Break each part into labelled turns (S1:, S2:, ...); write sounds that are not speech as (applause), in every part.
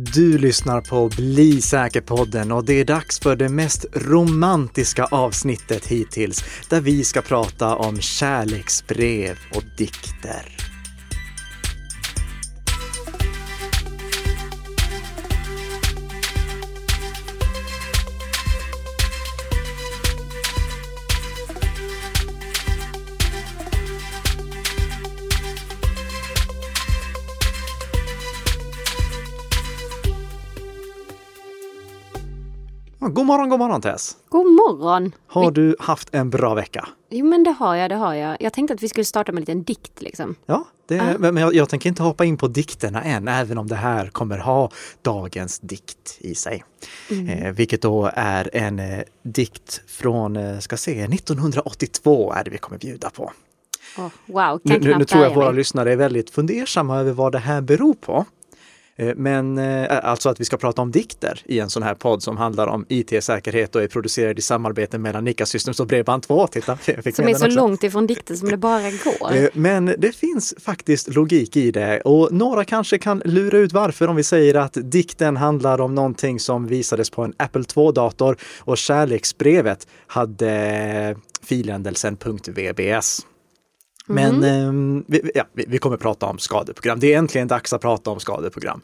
S1: Du lyssnar på Bli säker-podden och det är dags för det mest romantiska avsnittet hittills där vi ska prata om kärleksbrev och dikter. God morgon, god morgon Tess!
S2: God morgon!
S1: Har du haft en bra vecka?
S2: Jo men det har jag, det har jag. Jag tänkte att vi skulle starta med en liten dikt liksom.
S1: Ja, det,
S2: Ah.
S1: men jag, jag tänker inte hoppa in på dikterna än, även om det här kommer ha dagens dikt i sig. Eh, vilket då är en eh, dikt från, eh, ska se, 1982 är det vi kommer bjuda på.
S2: Åh, wow,
S1: Nu, nu, nu tror jag våra lyssnare är väldigt fundersamma över vad det här beror på. Eh, Men eh, alltså att vi ska prata om dikter i en sån här podd som handlar om IT-säkerhet och är producerad i samarbete mellan Nika Systems och Bredband2. Titta, jag fick
S2: Som är så
S1: också.
S2: långt ifrån dikten som det bara går.
S1: Eh, Men det finns faktiskt logik i det och några kanske kan lura ut varför om vi säger att dikten handlar om någonting som visades på en Apple II-dator och kärleksbrevet hade filändelsen Men ehm, vi, ja, vi, kommer prata om skadeprogram. Det är äntligen dags att prata om skadeprogram.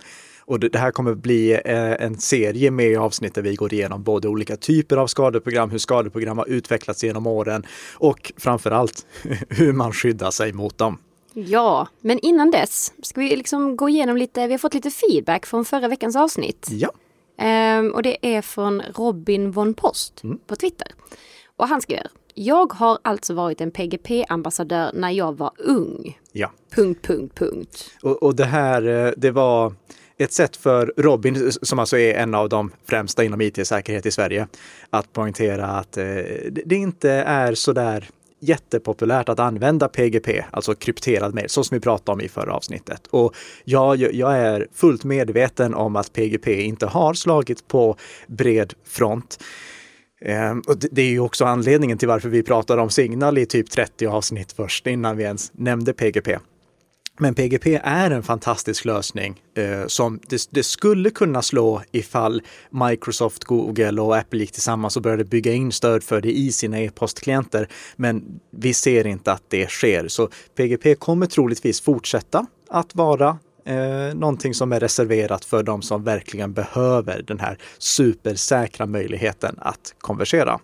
S1: Och det, här kommer bli eh, en serie med avsnitt där vi går igenom både olika typer av skadeprogram, hur skadeprogram har utvecklats genom åren och framför allt (laughs) hur man skyddar sig mot dem.
S2: Ja, men innan dess ska vi liksom gå igenom lite, vi har fått lite feedback från förra veckans avsnitt.
S1: Ja,
S2: Ehm, och det är från Robin von Post på Twitter. Och han skriver, jag har alltså varit en PGP-ambassadör när jag var ung.
S1: ja.
S2: Punkt, punkt, punkt.
S1: Och, och det här, eh, det var ett sätt för Robin, som alltså är en av de främsta inom IT-säkerhet i Sverige, att poängtera att eh, det det inte är sådär jättepopulärt att använda PGP, alltså krypterad mail, så som vi pratade om i förra avsnittet. Och jag, jag är fullt medveten om att PGP inte har slagit på bred front. Ehm, och det, det är ju också anledningen till varför vi pratade om Signal i typ 30 avsnitt först innan vi ens nämnde PGP. Men PGP är en fantastisk lösning eh, som det, det skulle kunna slå ifall Microsoft, Google och Apple gick tillsammans och började bygga in stöd för det i sina e-postklienter. Men vi ser inte att det sker, så PGP kommer troligtvis fortsätta att vara eh, någonting som är reserverat för de som verkligen behöver den här supersäkra möjligheten att konversera.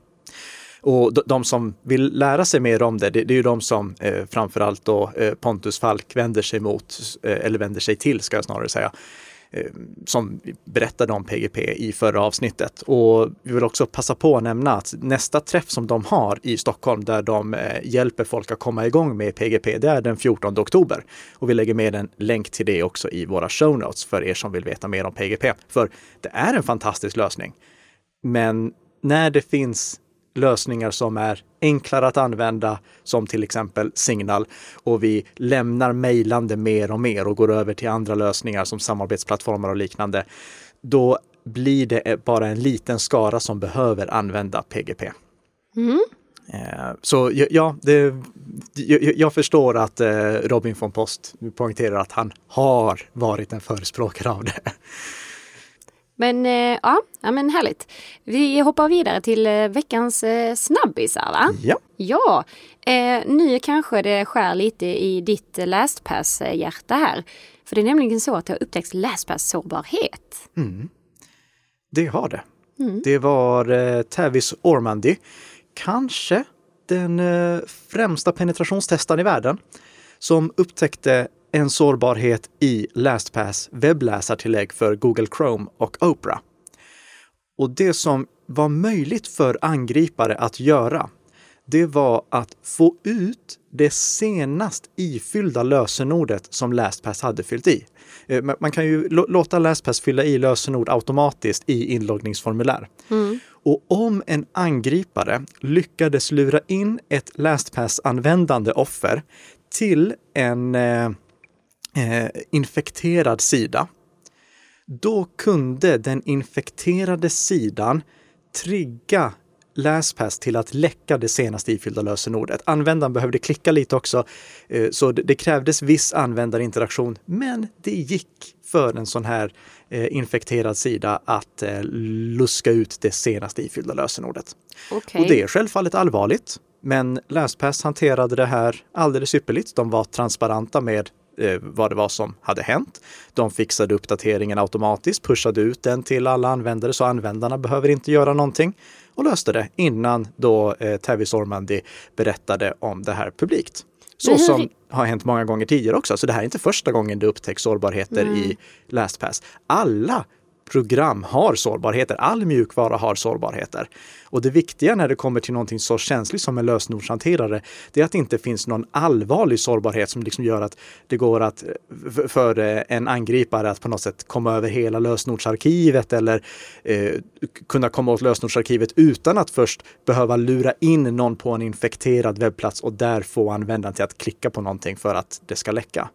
S1: Och de, de som vill lära sig mer om det, det, det är ju de som eh, framförallt då eh, Pontus Falk vänder sig mot, eh, eller vänder sig till ska jag snarare säga, som som berättade om PGP i förra avsnittet. Och vi vill också passa på att nämna att nästa träff som de har i Stockholm där de eh, hjälper folk att komma igång med PGP, det är den 14 oktober. Och vi lägger med en länk till det också i våra show notes för er som vill veta mer om PGP. För det är en fantastisk lösning. Men när det finns lösningar som är enklare att använda, som till exempel Signal, och vi lämnar mejlande mer och mer och går över till andra lösningar som samarbetsplattformar och liknande, då blir det bara en liten skara som behöver använda PGP. Eh, Så ja, det, jag, jag förstår att eh, Robin von Post poängterar att han har varit en förespråkare av det.
S2: Men eh, ja, ja, men härligt. Vi hoppar vidare till eh, veckans eh, snabbisar va?
S1: Ja.
S2: Ja, nu kanske det skär lite i ditt LastPass-hjärta här. För det är nämligen så att det har upptäckts LastPass-sårbarhet.
S1: Det har det. Det var eh, Tavis Ormandy, kanske den eh, främsta penetrationstestaren i världen, som upptäckte en sårbarhet i LastPass webbläsartillägg för Google Chrome och Opera. Och det som var möjligt för angripare att göra, det var att få ut det senast ifyllda lösenordet som LastPass hade fyllt i. Eh, Man kan ju lå- låta LastPass fylla i lösenord automatiskt i inloggningsformulär. Och om en angripare lyckades lura in ett LastPass-användande offer till en eh, infekterad sida, då kunde den infekterade sidan trigga LastPass till att läcka det senaste ifyllda lösenordet. Användaren behövde klicka lite också, eh, så det krävdes viss användarinteraktion, men det gick för en sån här eh, infekterad sida att eh, luska ut det senaste ifyllda lösenordet.
S2: Okay.
S1: Och det är självfallet allvarligt, men LastPass hanterade det här alldeles ypperligt. De var transparenta med eh, vad det var som hade hänt. De fixade uppdateringen automatiskt, pushade ut den till alla användare så användarna behöver inte göra någonting och löste det innan då eh, Tavis Ormandy berättade om det här publikt. Så som har hänt många gånger tidigare också. Så det här är inte första gången det upptäcks sårbarheter mm. i LastPass. Alla program har sårbarheter. All mjukvara har sårbarheter. Och det viktiga när det kommer till någonting så känsligt som en lösenordshanterare, det är att det inte finns någon allvarlig sårbarhet som liksom gör att det går att eh, för eh, en angripare att på något sätt komma över hela lösenordsarkivet eller eh, kunna komma åt lösenordsarkivet utan att först behöva lura in någon på en infekterad webbplats och där få användaren till att klicka på någonting för att det ska läcka.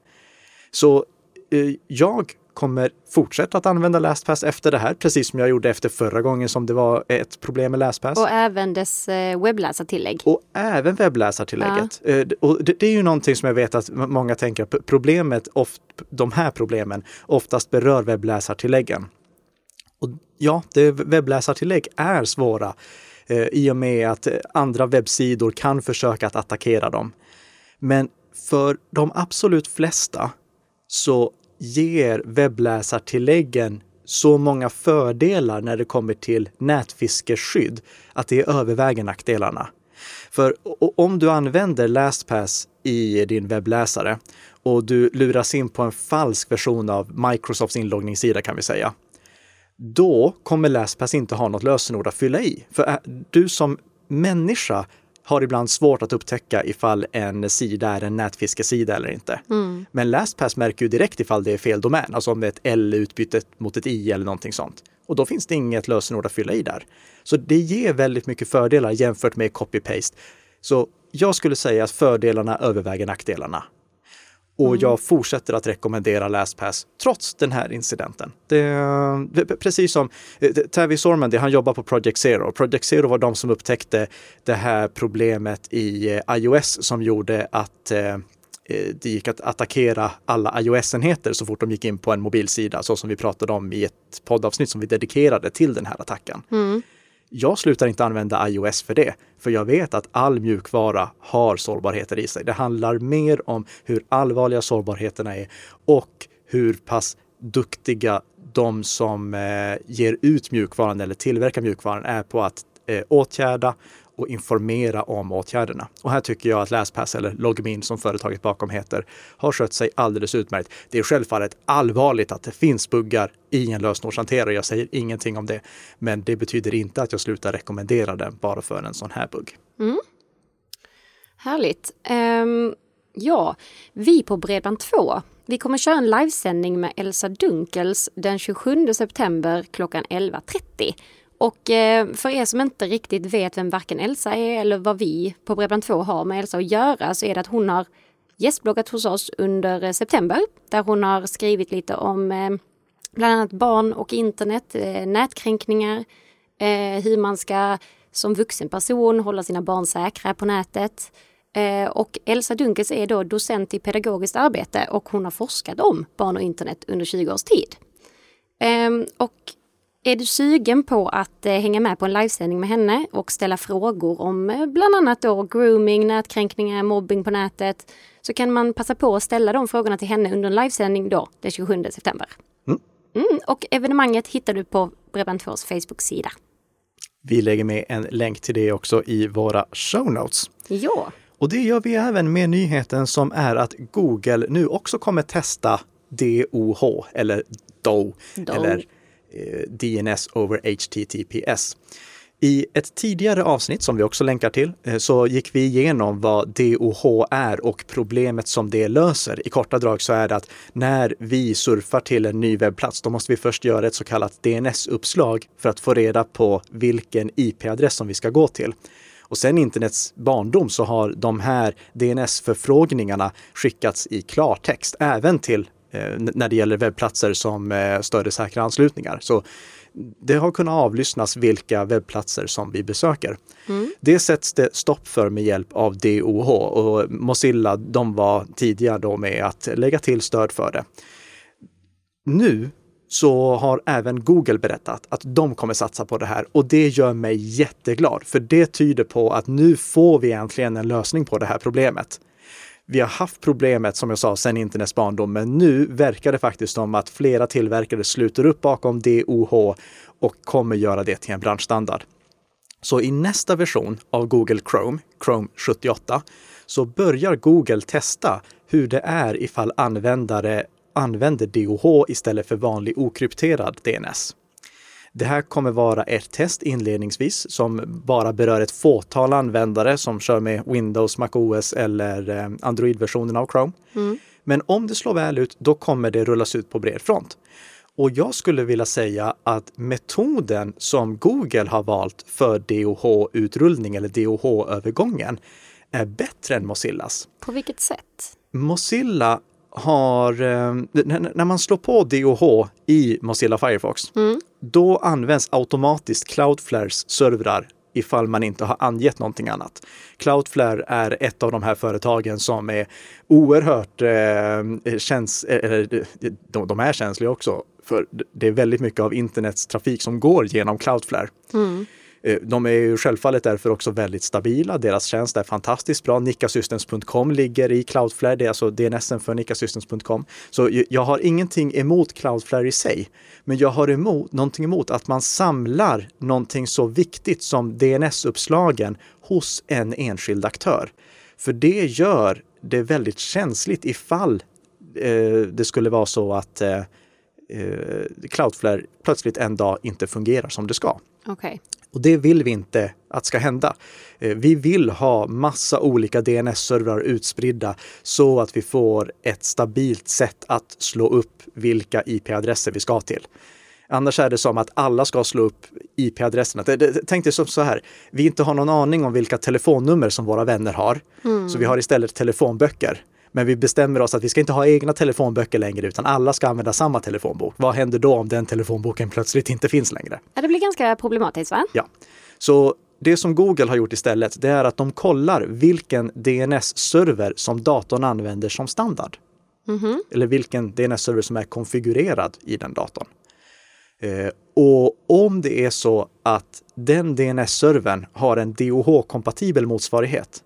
S1: Så eh, jag kommer fortsätta att använda LastPass efter det här, precis som jag gjorde efter förra gången som det var ett problem med LastPass.
S2: Och även dess eh, webbläsartillägg.
S1: Och även webbläsartillägget. Ja. Eh, och det, är ju någonting som jag vet att många tänker, problemet, oft, de här problemen oftast berör webbläsartilläggen. Och ja, det, webbläsartillägg är svåra eh, i och med att andra webbsidor kan försöka att attackera dem. Men för de absolut flesta så ger webbläsartilläggen så många fördelar när det kommer till nätfiskeskydd att det överväger nackdelarna. För om du använder LastPass i din webbläsare och du luras in på en falsk version av Microsofts inloggningssida kan vi säga, då kommer LastPass inte ha något lösenord att fylla i. För du som människa har ibland svårt att upptäcka ifall en sida är en nätfiskesida eller inte. Mm. Men LastPass märker ju direkt ifall det är fel domän, alltså om det är ett L utbytt mot ett I eller någonting sånt. Och då finns det inget lösenord att fylla i där. Så det ger väldigt mycket fördelar jämfört med copy-paste. Så jag skulle säga att fördelarna överväger nackdelarna. Och mm. jag fortsätter att rekommendera LastPass trots den här incidenten. Det, precis som eh, Tavi Sormandy, han jobbar på Project Zero. Project Zero var de som upptäckte det här problemet i eh, iOS som gjorde att eh, eh, det gick att attackera alla iOS-enheter så fort de gick in på en mobilsida, så som vi pratade om i ett poddavsnitt som vi dedikerade till den här attacken. Mm. Jag slutar inte använda iOS för det, för jag vet att all mjukvara har sårbarheter i sig. Det handlar mer om hur allvarliga sårbarheterna är och hur pass duktiga de som eh, ger ut mjukvaran eller tillverkar mjukvaran är på att eh, åtgärda och informera om åtgärderna. Och här tycker jag att LastPass eller Logmin som företaget bakom heter har skött sig alldeles utmärkt. Det är självfallet allvarligt att det finns buggar i en lösenordshanterare. Jag säger ingenting om det, men det betyder inte att jag slutar rekommendera den bara för en sån här bugg.
S2: Mm. Härligt. Um, ja, vi på Bredband2 vi kommer köra en livesändning med Elsa Dunkels den 27 september klockan 11.30. Och eh, för er som inte riktigt vet vem varken Elsa är eller vad vi på Bredband2 har med Elsa att göra så är det att hon har gästbloggat hos oss under eh, september där hon har skrivit lite om eh, bland annat barn och internet, nätkränkningar, hur man ska som vuxen person hålla sina barn säkra på nätet. Och Elsa Dunkels är då docent i pedagogiskt arbete och hon har forskat om barn och internet under 20 års tid. Ehm, och är du sugen på att eh, hänga med på en livesändning med henne och ställa frågor om eh, bland annat då grooming, nätkränkningar, mobbing på nätet så kan man passa på att ställa de frågorna till henne under en livesändning då den 27 september. Mm. Mm, och evenemanget hittar du på Bredband2s Facebook-sida.
S1: Vi lägger med en länk till det också i våra show notes.
S2: Ja.
S1: Och det gör vi även med nyheten som är att Google nu också kommer testa DOH eller DO, DO. eller Eh, DNS over HTTPS. I ett tidigare avsnitt som vi också länkar till eh, så gick vi igenom vad DOH är och problemet som det löser. I korta drag så är det att när vi surfar till en ny webbplats, då måste vi först göra ett så kallat DNS-uppslag för att få reda på vilken IP-adress som vi ska gå till. Och sen internets barndom så har de här DNS-förfrågningarna skickats i klartext även till när det gäller webbplatser som större säkra anslutningar. Så det har kunnat avlyssnas vilka webbplatser som vi besöker. Mm. Det sätts det stopp för med hjälp av DOH och Mozilla de var tidiga då med att lägga till stöd för det. Nu så har även Google berättat att de kommer satsa på det här och det gör mig jätteglad för det tyder på att nu får vi äntligen en lösning på det här problemet. Vi har haft problemet som jag sa sedan internets barndom, men nu verkar det faktiskt som att flera tillverkare sluter upp bakom DOH och kommer göra det till en branschstandard. Så i nästa version av Google Chrome, Chrome 78, så börjar Google testa hur det är ifall användare använder DOH istället för vanlig okrypterad DNS. Det här kommer vara ett test inledningsvis som bara berör ett fåtal användare som kör med Windows, MacOS eller eh, Android-versionen av Chrome. Mm. Men om det slår väl ut, då kommer det rullas ut på bred front. Och jag skulle vilja säga att metoden som Google har valt för DOH-utrullning eller DOH-övergången är bättre än Mozillas.
S2: På vilket sätt?
S1: Mozilla har, eh, när man slår på DOH i Mozilla Firefox, mm då används automatiskt Cloudflares servrar ifall man inte har angett någonting annat. Cloudflare är ett av de här företagen som är oerhört eh, käns eh, eller eh, de, de är känsliga också, för det är väldigt mycket av internets trafik som går genom Cloudflare. Mm. Eh, de är ju självfallet därför också väldigt stabila. Deras tjänst är fantastiskt bra. Nickasystems.com ligger i Cloudflare. Det är alltså DNSen för nickasystems.com. Så jag har ingenting emot Cloudflare i sig. Men jag har emot, någonting emot att man samlar någonting så viktigt som DNS-uppslagen hos en enskild aktör. För det gör det väldigt känsligt ifall eh, det skulle vara så att eh, eh Cloudflare plötsligt en dag inte fungerar som det ska.
S2: Okay.
S1: Och det vill vi inte att ska hända. Eh, vi vill ha massa olika DNS-servrar utspridda så att vi får ett stabilt sätt att slå upp vilka IP-adresser vi ska till. Annars är det som att alla ska slå upp IP-adresserna. Tänk dig som så här, vi inte har någon aning om vilka telefonnummer som våra vänner har. Mm. Så vi har istället telefonböcker. Men vi bestämmer oss att vi ska inte ha egna telefonböcker längre utan alla ska använda samma telefonbok. Vad händer då om den telefonboken plötsligt inte finns längre?
S2: Ja, det blir ganska problematiskt va?
S1: Ja. Så det som Google har gjort istället, det är att de kollar vilken DNS-server som datorn använder som standard. Mm -hmm. Eller vilken DNS-server som är konfigurerad i den datorn. Eh, och om det är så att den DNS-servern har en DOH-kompatibel motsvarighet,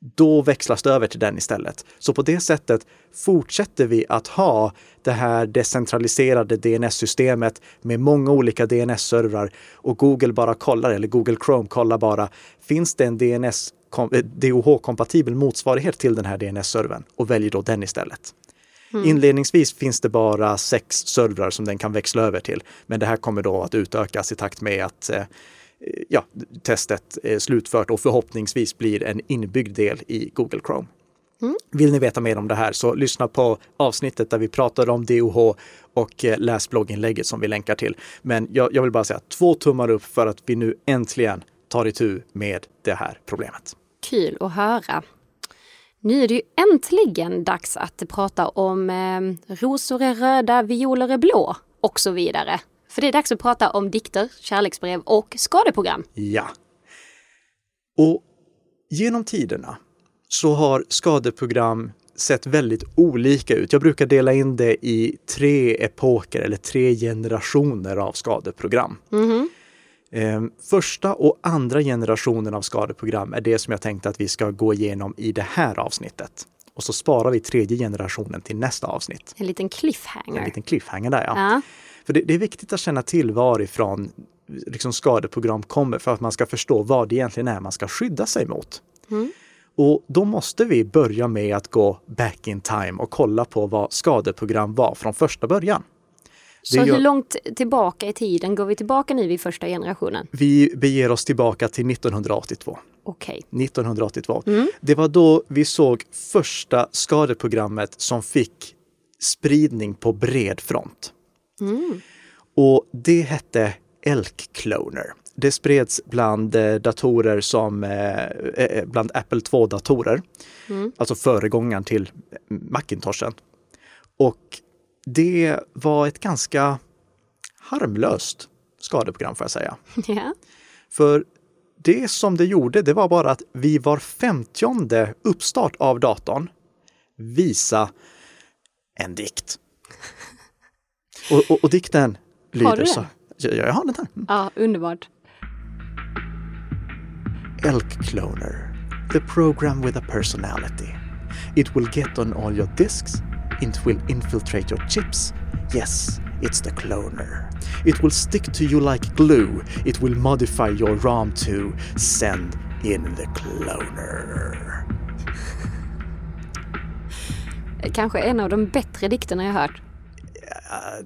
S1: då växlas det över till den istället. Så på det sättet fortsätter vi att ha det här decentraliserade DNS-systemet med många olika DNS-servrar och Google bara kollar, eller Google Chrome kollar bara, finns det en DNS DOH-kompatibel motsvarighet till den här DNS-servern och väljer då den istället. Mm. Inledningsvis finns det bara sex servrar som den kan växla över till, men det här kommer då att utökas i takt med att eh, Eh, ja, testet slutfört och förhoppningsvis blir en inbyggd del i Google Chrome. Mm. Vill ni veta mer om det här så lyssna på avsnittet där vi pratar om DOH och eh, läs blogginlägget som vi länkar till. Men jag, jag vill bara säga två tummar upp för att vi nu äntligen tar itu med det här problemet.
S2: Kul att höra. Nu är det ju äntligen dags att prata om eh, rosor är röda, violer är blå och så vidare. För det är dags att prata om dikter, kärleksbrev och skadeprogram.
S1: Ja. Och genom tiderna så har skadeprogram sett väldigt olika ut. Jag brukar dela in det i tre epoker eller tre generationer av skadeprogram. Mm -hmm. Första och andra generationen av skadeprogram är det som jag tänkte att vi ska gå igenom i det här avsnittet. Och så sparar vi tredje generationen till nästa avsnitt.
S2: En liten cliffhanger.
S1: En liten cliffhanger där ja. ja. För det, det, är viktigt att känna till varifrån liksom skadeprogram kommer för att man ska förstå vad det egentligen är man ska skydda sig mot. Mm. Och då måste vi börja med att gå back in time och kolla på vad skadeprogram var från första början.
S2: Så hur långt tillbaka i tiden går vi tillbaka nu vid första generationen?
S1: Vi beger oss tillbaka till 1982.
S2: Okej.
S1: Okay. 1982. Mm. Det var då vi såg första skadeprogrammet som fick spridning på bred front. Mm. Och det hette Elk Cloner. Det spreds bland eh, datorer som, eh, eh bland Apple 2-datorer. Mm. Alltså föregångaren till Macintoshen. Och det var ett ganska harmlöst skadeprogram får jag säga. (laughs)
S2: Ja.
S1: För det som det gjorde, det var bara att vid var femtionde uppstart av datorn visa en dikt. Och, och, och dikten lyder
S2: Har du
S1: så.
S2: den?
S1: Ja, jag har den här.
S2: ja, underbart.
S1: Elk Cloner, the program with a personality. It will get on all your disks, it will infiltrate your chips. Yes, it's the cloner. It will stick to you like glue. It will modify your ROM to send in the cloner.
S2: Kanske en av de bättre dikterna jag hört.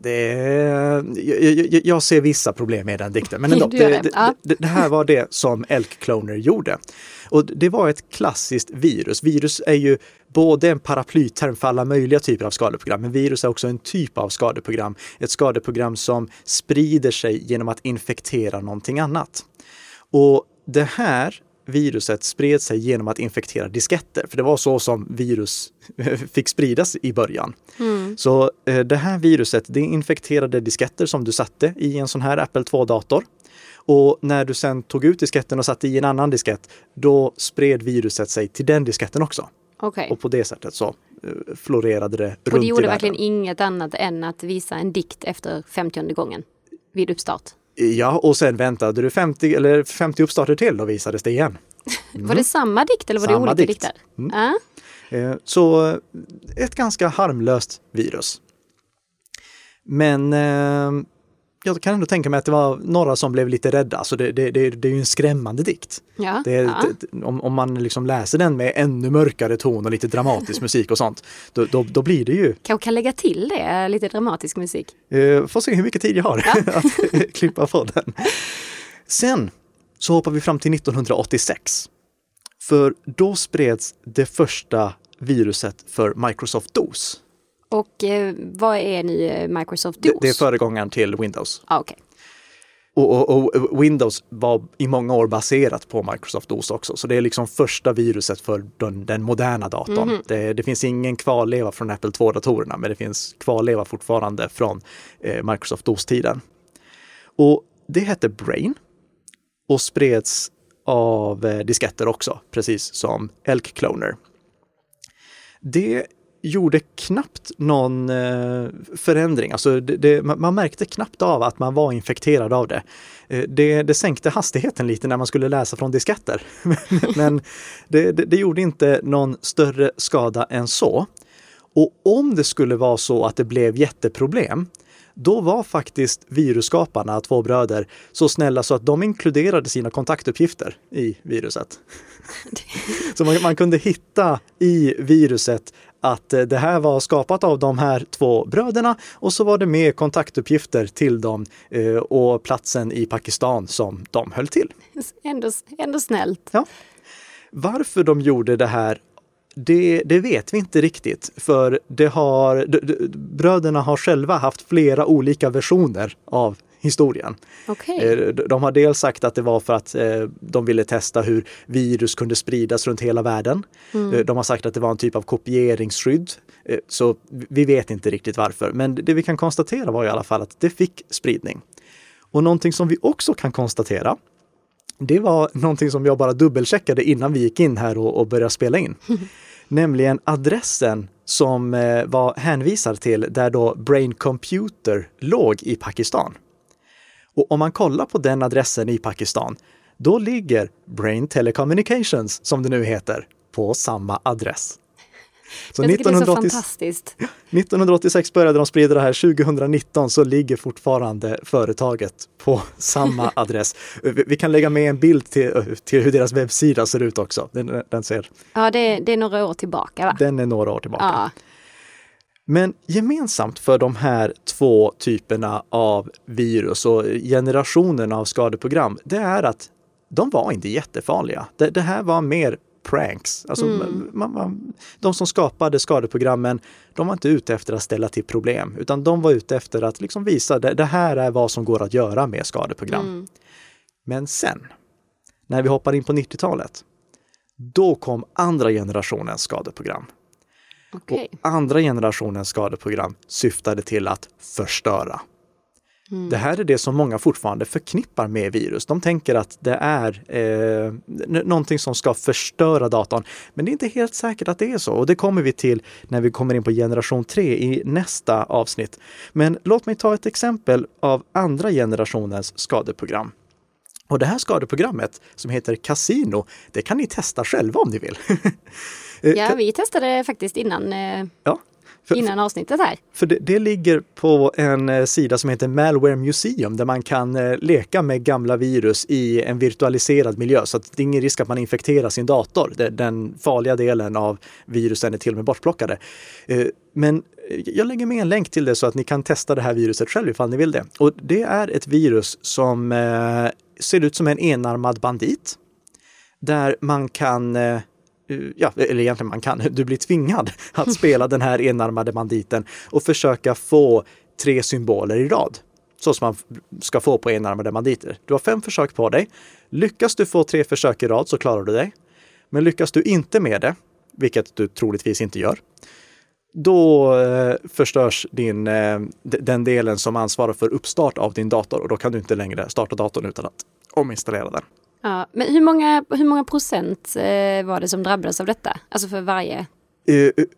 S1: Det jag, jag, ser vissa problem med den dikten, men ändå, (laughs) det,
S2: det,
S1: det här var det som Elk Cloner gjorde. Och det var ett klassiskt virus. Virus är ju både en paraplyterm för alla möjliga typer av skadeprogram, men virus är också en typ av skadeprogram. Ett skadeprogram som sprider sig genom att infektera någonting annat. Och det här viruset spred sig genom att infektera disketter, för det var så som virus (laughs) fick spridas i början. Så eh, det här viruset, det infekterade disketter som du satte i en sån här Apple 2-dator. Och när du sen tog ut disketten och satte i en annan diskett, då spred viruset sig till den disketten också.
S2: Okej.
S1: Och på det sättet så eh, florerade det runt
S2: Och det
S1: i
S2: gjorde
S1: världen.
S2: verkligen inget annat än att visa en dikt efter 50 gången vid uppstart.
S1: Ja, och sen väntade du 50 eller 50 uppstarter till, då visades det igen. (laughs)
S2: Var det samma dikt eller var det
S1: Samma
S2: olika
S1: dikt.
S2: dikter?
S1: Mm. Eh, Så ett ganska harmlöst virus. Men eh, jag kan ändå tänka mig att det var några som blev lite rädda, så det, det, det, det är ju en skrämmande dikt.
S2: Ja.
S1: Det,
S2: ja.
S1: om, om man liksom läser den med ännu mörkare ton och lite dramatisk (laughs) musik och sånt, då, då, då blir det ju,
S2: Kanske kan lägga till det, lite dramatisk musik.
S1: eh, får se hur mycket tid jag har (laughs) att (laughs) klippa på den. Sen så hoppar vi fram till 1986. För då spreds det första viruset för Microsoft DOS.
S2: Och eh, vad är nu eh, Microsoft
S1: Det,
S2: DOS?
S1: det är föregångaren till Windows.
S2: ah, okej.
S1: Och, och, och Windows var i många år baserat på Microsoft DOS också, så det är liksom första viruset för den, den moderna datorn. Det, det finns ingen kvarleva från Apple 2-datorerna, men det finns kvarleva fortfarande från eh, Microsoft DOS-tiden. Och det hette Brain och spreds av eh, disketter också, precis som Elk Cloner. Det gjorde knappt någon eh, förändring. Alltså det, det, man, märkte knappt av att man var infekterad av det. Eh, det. Det sänkte hastigheten lite när man skulle läsa från disketter. (laughs) Men det gjorde inte någon större skada än så. Och om det skulle vara så att det blev jätteproblem, då var faktiskt virusskaparna, två bröder, så snälla så att de inkluderade sina kontaktuppgifter i viruset. (laughs) Så man, man kunde hitta i viruset att eh, det här var skapat av de här två bröderna och så var det med kontaktuppgifter till dem eh, och platsen i Pakistan som de höll till.
S2: Ändå, ändå snällt.
S1: Ja. Varför de gjorde det här, det, det vet vi inte riktigt. För det har, bröderna har själva haft flera olika versioner av historien.
S2: Okej.
S1: Eh, De har dels sagt att det var för att eh, de ville testa hur virus kunde spridas runt hela världen. Eh, De har sagt att det var en typ av kopieringsskydd. Så vi vet inte riktigt varför. Men det vi kan konstatera var i alla fall att det fick spridning. Och någonting som vi också kan konstatera, det var någonting som jag bara dubbelcheckade innan vi gick in här och, och började spela in. (laughs) Nämligen adressen som var hänvisad till där då Brain Computer låg i Pakistan. Och om man kollar på den adressen i Pakistan, då ligger Brain Telecommunications, som det nu heter, på samma adress. Så
S2: Jag tycker det är så
S1: 1980
S2: fantastiskt. (laughs)
S1: 1986 började de sprida det här, 2019 så ligger fortfarande företaget på (laughs) samma (laughs) adress. Vi vi kan lägga med en bild till, till hur deras webbsida ser ut också. Den, den, ser,
S2: Ja, det, det är några år tillbaka va?
S1: den är några år tillbaka.
S2: Ja.
S1: Men gemensamt för de här två typerna av virus och generationen av skadeprogram, det är att de var inte jättefarliga. Det, det här var mer pranks. Alltså, man, man, de som skapade skadeprogrammen, de var inte ute efter att ställa till problem, utan de var ute efter att liksom visa det, det här är vad som går att göra med skadeprogram. Men sen, när vi hoppar in på 90-talet, då kom andra generationens skadeprogram.
S2: Okej.
S1: Och andra generationens skadeprogram syftade till att förstöra.
S2: Mm.
S1: Det här är det som många fortfarande förknippar med virus. De tänker att det är eh, någonting som ska förstöra datorn. Men det är inte helt säkert att det är så och det kommer vi till när vi kommer in på generation 3 i nästa avsnitt. Men låt mig ta ett exempel av andra generationens skadeprogram. Och det här skadeprogrammet som heter Casino, det kan ni testa själva om ni vill. (laughs) Eh,
S2: Ja, vi testade faktiskt innan, eh,
S1: ja. För,
S2: innan avsnittet här.
S1: För det, det ligger på en eh, sida som heter Malware Museum där man kan leka med gamla virus i en virtualiserad miljö så att det är ingen risk att man infekterar sin dator. Den farliga delen av virusen är till och med bortplockade. Men jag lägger med en länk till det så att ni kan testa det här viruset själv ifall ni vill det. Och det är ett virus som ser ut som en enarmad bandit där man kan eh, Ja, eller egentligen man kan, (laughs) du blir tvingad (laughs) att spela den här enarmade banditen och försöka få tre symboler i rad. Så som man ska få på enarmade banditer. Du har fem försök på dig. Lyckas du få tre försök i rad så klarar du dig. Men lyckas du inte med det, vilket du troligtvis inte gör, då eh, förstörs din, eh, den delen som ansvarar för uppstart av din dator och då kan du inte längre starta datorn utan att ominstallera den.
S2: Ja, men hur många, hur många procent eh, var det som drabbades av detta? Alltså för varje?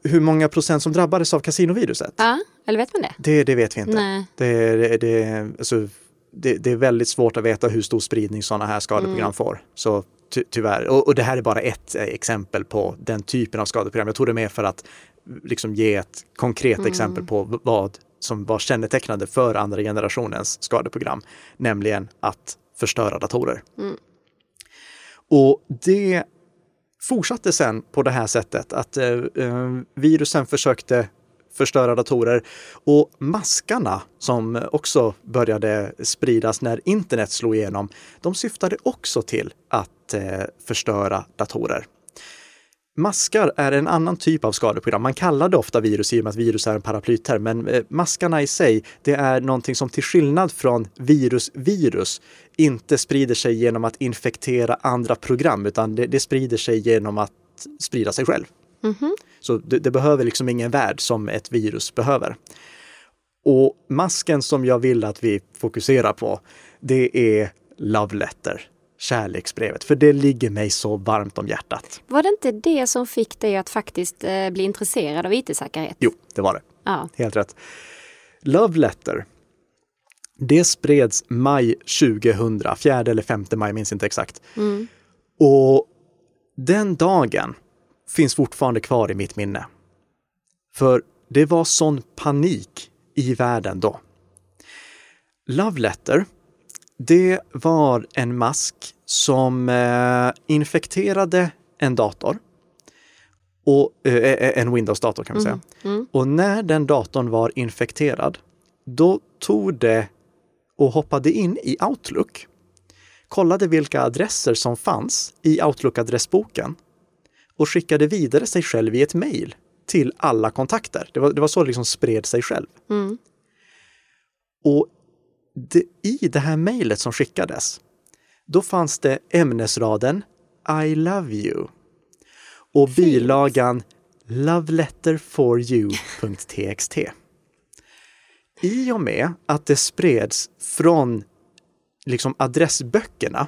S1: Hur många procent som drabbades av kasinoviruset?
S2: Ja, eller vet man det?
S1: Det, det vet vi inte.
S2: Nej.
S1: Det, det, det, alltså, det, det är väldigt svårt att veta hur stor spridning sådana här skadeprogram
S2: Mm.
S1: får. Så ty, tyvärr, och, och det här är bara ett exempel på den typen av skadeprogram. Jag tog det med för att liksom ge ett konkret
S2: Mm.
S1: exempel på vad som var kännetecknande för andra generationens skadeprogram, nämligen att förstöra datorer.
S2: Mm.
S1: Och det fortsatte sen på det här sättet att eh, eh, virusen försökte förstöra datorer och maskarna som också började spridas när internet slog igenom, de syftade också till att eh, förstöra datorer. Maskar är en annan typ av skadeprogram. Man kallar det ofta virus i och med att virus är en paraplyterm, men eh, maskarna i sig, det är någonting som till skillnad från virus-virus inte sprider sig genom att infektera andra program, utan det, det sprider sig genom att sprida sig själv.
S2: Mhm.
S1: Så det, det behöver liksom ingen värld som ett virus behöver. Och masken som jag vill att vi fokuserar på, det är Love Letter, kärleksbrevet, för det ligger mig så varmt om hjärtat.
S2: Var det inte det som fick dig att faktiskt eh, bli intresserad av IT-säkerhet?
S1: Jo, det var det.
S2: Ja.
S1: Helt rätt. Love Letter, det spreds maj 2000, 4 eller 5 maj, minns inte exakt.
S2: Mm.
S1: Och den dagen finns fortfarande kvar i mitt minne. För det var sån panik i världen då. Love Letter, det var en mask som eh, infekterade en dator. Och, eh, en Windows-dator kan man säga.
S2: Mm.
S1: Och när den datorn var infekterad, då tog det och hoppade in i Outlook, kollade vilka adresser som fanns i Outlook-adressboken och skickade vidare sig själv i ett mejl till alla kontakter. Det var, det var så det liksom spred sig själv.
S2: Mm.
S1: Och det, i det här mejlet som skickades, då fanns det ämnesraden I love you och bilagan loveletterforyou.txt. I och med att det spreds från liksom adressböckerna,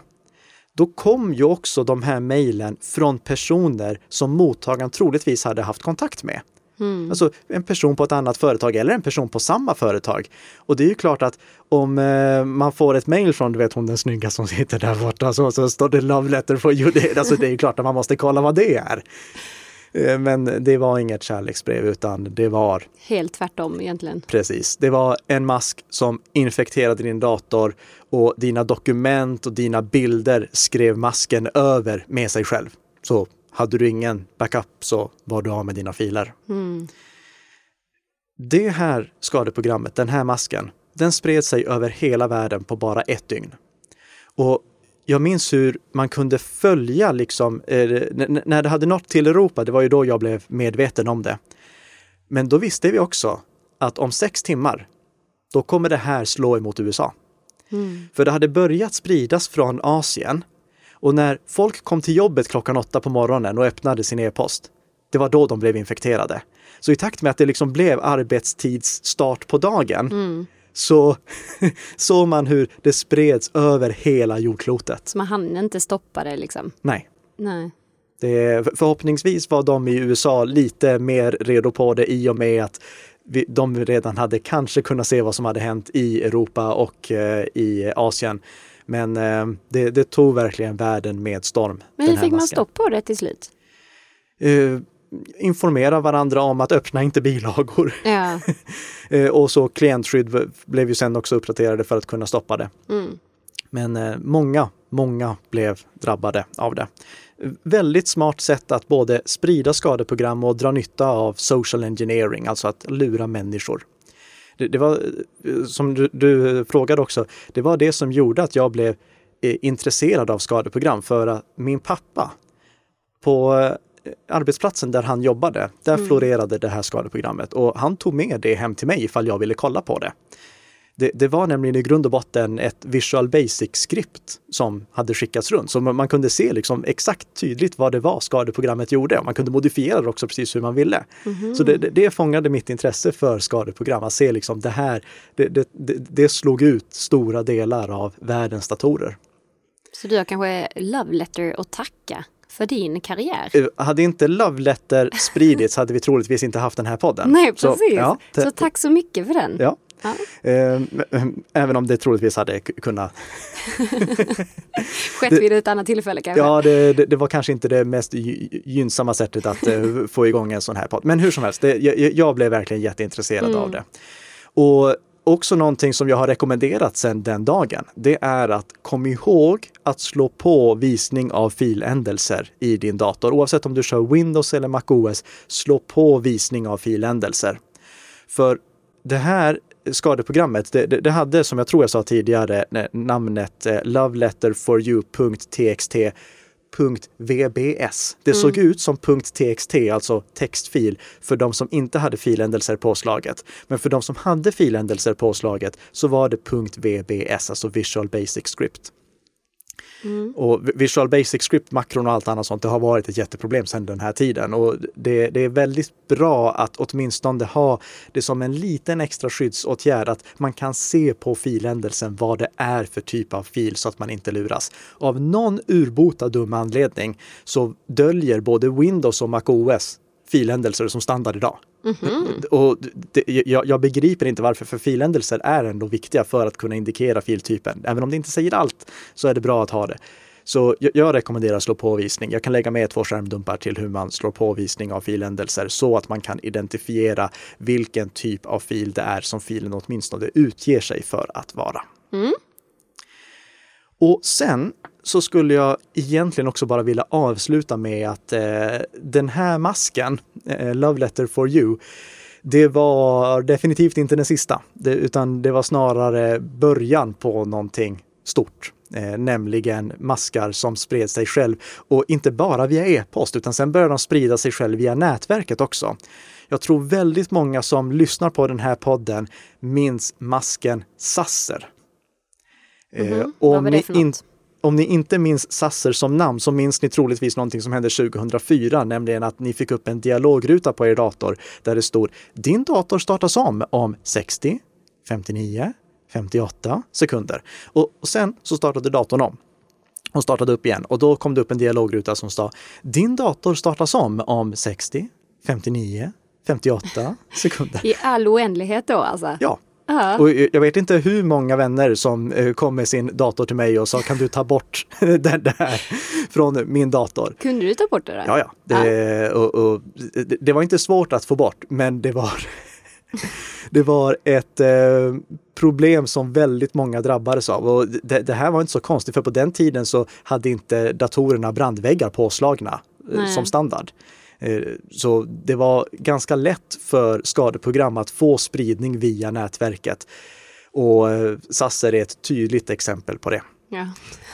S1: då kom ju också de här mejlen från personer som mottagaren troligtvis hade haft kontakt med.
S2: Mm.
S1: Alltså en person på ett annat företag eller en person på samma företag. Och det är ju klart att om eh, man får ett mejl från, du vet hon den snygga som sitter där borta, så, så står det love letter for you. (laughs) Det, alltså det är ju klart att man måste kolla vad det är. Eh, men det var inget kärleksbrev utan det var
S2: Helt tvärtom egentligen.
S1: Precis. Det var en mask som infekterade din dator och dina dokument och dina bilder skrev masken över med sig själv. Så hade du ingen backup så var du av med dina filer.
S2: Mm.
S1: Det här skadeprogrammet, den här masken, den spred sig över hela världen på bara ett dygn. Och jag minns hur man kunde följa liksom, eh, när det hade nått till Europa, det var ju då jag blev medveten om det. Men då visste vi också att om sex timmar, då kommer det här slå emot USA.
S2: Mm.
S1: För det hade börjat spridas från Asien och när folk kom till jobbet klockan åtta på morgonen och öppnade sin e-post, det var då de blev infekterade. Så i takt med att det liksom blev arbetstidsstart på dagen
S2: Mm.
S1: så (laughs) såg man hur det spreds över hela jordklotet.
S2: Så man hann inte stoppa det liksom.
S1: Nej,
S2: Nej.
S1: det, förhoppningsvis var de i USA lite mer redo på det i och med att vi, de redan hade kanske kunnat se vad som hade hänt i Europa och eh, i Asien. Men eh, det, det tog verkligen världen med storm.
S2: Men hur fick man stopp på det till slut?
S1: Eh, informera varandra om att öppna inte bilagor.
S2: Ja. (laughs)
S1: Eh, och så klientskydd blev ju sen också uppdaterade för att kunna stoppa det.
S2: Mm.
S1: Men eh, många, många blev drabbade av det. Väldigt smart sätt att både sprida skadeprogram och dra nytta av social engineering, alltså att lura människor. Det, det var, eh, som du, du frågade också, det var det som gjorde att jag blev eh, intresserad av skadeprogram för att min pappa på eh, arbetsplatsen där han jobbade, där
S2: Mm.
S1: florerade det här skadeprogrammet och han tog med det hem till mig ifall jag ville kolla på det. Det, det var nämligen i grund och botten ett Visual Basic-skript som hade skickats runt. Så man, man kunde se liksom exakt tydligt vad det var skadeprogrammet gjorde. Och man kunde modifiera det också precis hur man ville. Så det, det, det fångade mitt intresse för skadeprogram. Att se liksom det här, det, det, det, slog ut stora delar av världens datorer.
S2: Så du har kanske love letter att tacka för din karriär?
S1: Eh, Hade inte Love Letter spridits hade vi troligtvis inte haft den här podden. (laughs)
S2: Nej,
S1: Så,
S2: precis.
S1: ja,
S2: Så, tack så mycket för den.
S1: ja.
S2: Ja.
S1: Eh, Även om det troligtvis hade kunnat (laughs)
S2: Skett vid ett annat tillfälle kanske?
S1: Ja, det, det, det var kanske inte det mest gy- gynnsamma sättet att eh, (laughs) få igång en sån här podd. Men hur som helst, det, jag, jag blev verkligen jätteintresserad av det. Och också någonting som jag har rekommenderat sedan den dagen, det är att kom ihåg att slå på visning av filändelser i din dator. Oavsett om du kör Windows eller MacOS, slå på visning av filändelser. För det här skadeprogrammet, det, det, det hade som jag tror jag sa tidigare eh, namnet eh, loveletterforyou.txt .vbs. Det såg ut som .txt, alltså textfil, för de som inte hade filändelser påslaget. Men för de som hade filändelser påslaget så var det .vbs, alltså Visual Basic Script. Mm. Och Visual Basic Script, makron och allt annat sånt, det har varit ett jätteproblem sedan den här tiden. Och det, det är väldigt bra att åtminstone ha det som en liten extra skyddsåtgärd, att man kan se på filändelsen vad det är för typ av fil så att man inte luras. Av någon urbota dum anledning så döljer både Windows och MacOS filändelser som standard idag. Och det, jag, jag begriper inte varför, för filändelser är ändå viktiga för att kunna indikera filtypen. Även om det inte säger allt så är det bra att ha det. Så jag, jag rekommenderar slå på visning. Jag kan lägga med två skärmdumpar till hur man slår på visning av filändelser så att man kan identifiera vilken typ av fil det är som filen åtminstone utger sig för att vara. Och sen så skulle jag egentligen också bara vilja avsluta med att eh, den här masken, eh, Love Letter for You, det var definitivt inte den sista, det, utan det var snarare början på någonting stort. Eh, nämligen maskar som spred sig själv och inte bara via e-post utan sen började de sprida sig själv via nätverket också. Jag tror väldigt många som lyssnar på den här podden minns masken Sasser. Eh,
S2: Mhm.
S1: och
S2: Vad
S1: om
S2: var det för något?
S1: Om ni inte minns Sasser som namn så minns ni troligtvis någonting som hände 2004, nämligen att ni fick upp en dialogruta på er dator där det stod Din dator startas om om 60, 59, 58 sekunder. Och, och sen så startade datorn om och startade upp igen och då kom det upp en dialogruta som sa Din dator startas om om 60, 59, 58 sekunder.
S2: I all oändlighet då alltså?
S1: Ja,
S2: Ja.
S1: och jag vet inte hur många vänner som eh, kom med sin dator till mig och sa kan du ta bort (laughs) det där från min dator?
S2: Kunde du ta bort det då?
S1: Ja, ja. Det, och, och, det, det var inte svårt att få bort, men det var, (laughs) det var ett eh, problem som väldigt många drabbades av. Och det, det här var inte så konstigt, för på den tiden så hade inte datorerna brandväggar påslagna eh, som standard. Eh, Så det var ganska lätt för skadeprogram att få spridning via nätverket. Och eh, Sasser är ett tydligt exempel på det.
S2: Ja.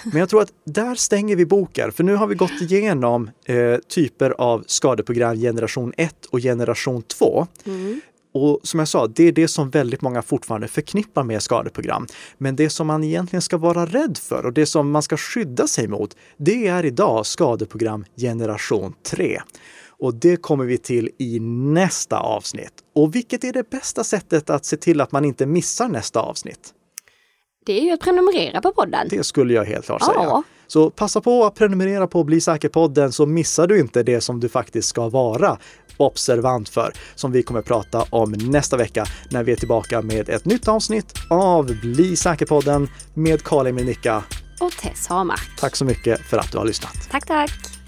S1: Men jag tror att där stänger vi boken, för nu har vi gått igenom eh, typer av skadeprogram generation 1 och generation 2.
S2: Mm.
S1: Och som jag sa, det är det som väldigt många fortfarande förknippar med skadeprogram. Men det som man egentligen ska vara rädd för och det som man ska skydda sig mot, det är idag skadeprogram generation 3. Och det kommer vi till i nästa avsnitt. Och vilket är det bästa sättet att se till att man inte missar nästa avsnitt?
S2: Det är ju att prenumerera på podden.
S1: Det skulle jag helt klart säga.
S2: Ja.
S1: Så passa på att prenumerera på Bli säker-podden så missar du inte det som du faktiskt ska vara observant för, som vi kommer prata om nästa vecka när vi är tillbaka med ett nytt avsnitt av Bli säker-podden med Karin Nicka.
S2: Och Tess Hamark.
S1: Tack så mycket för att du har lyssnat.
S2: Tack, tack.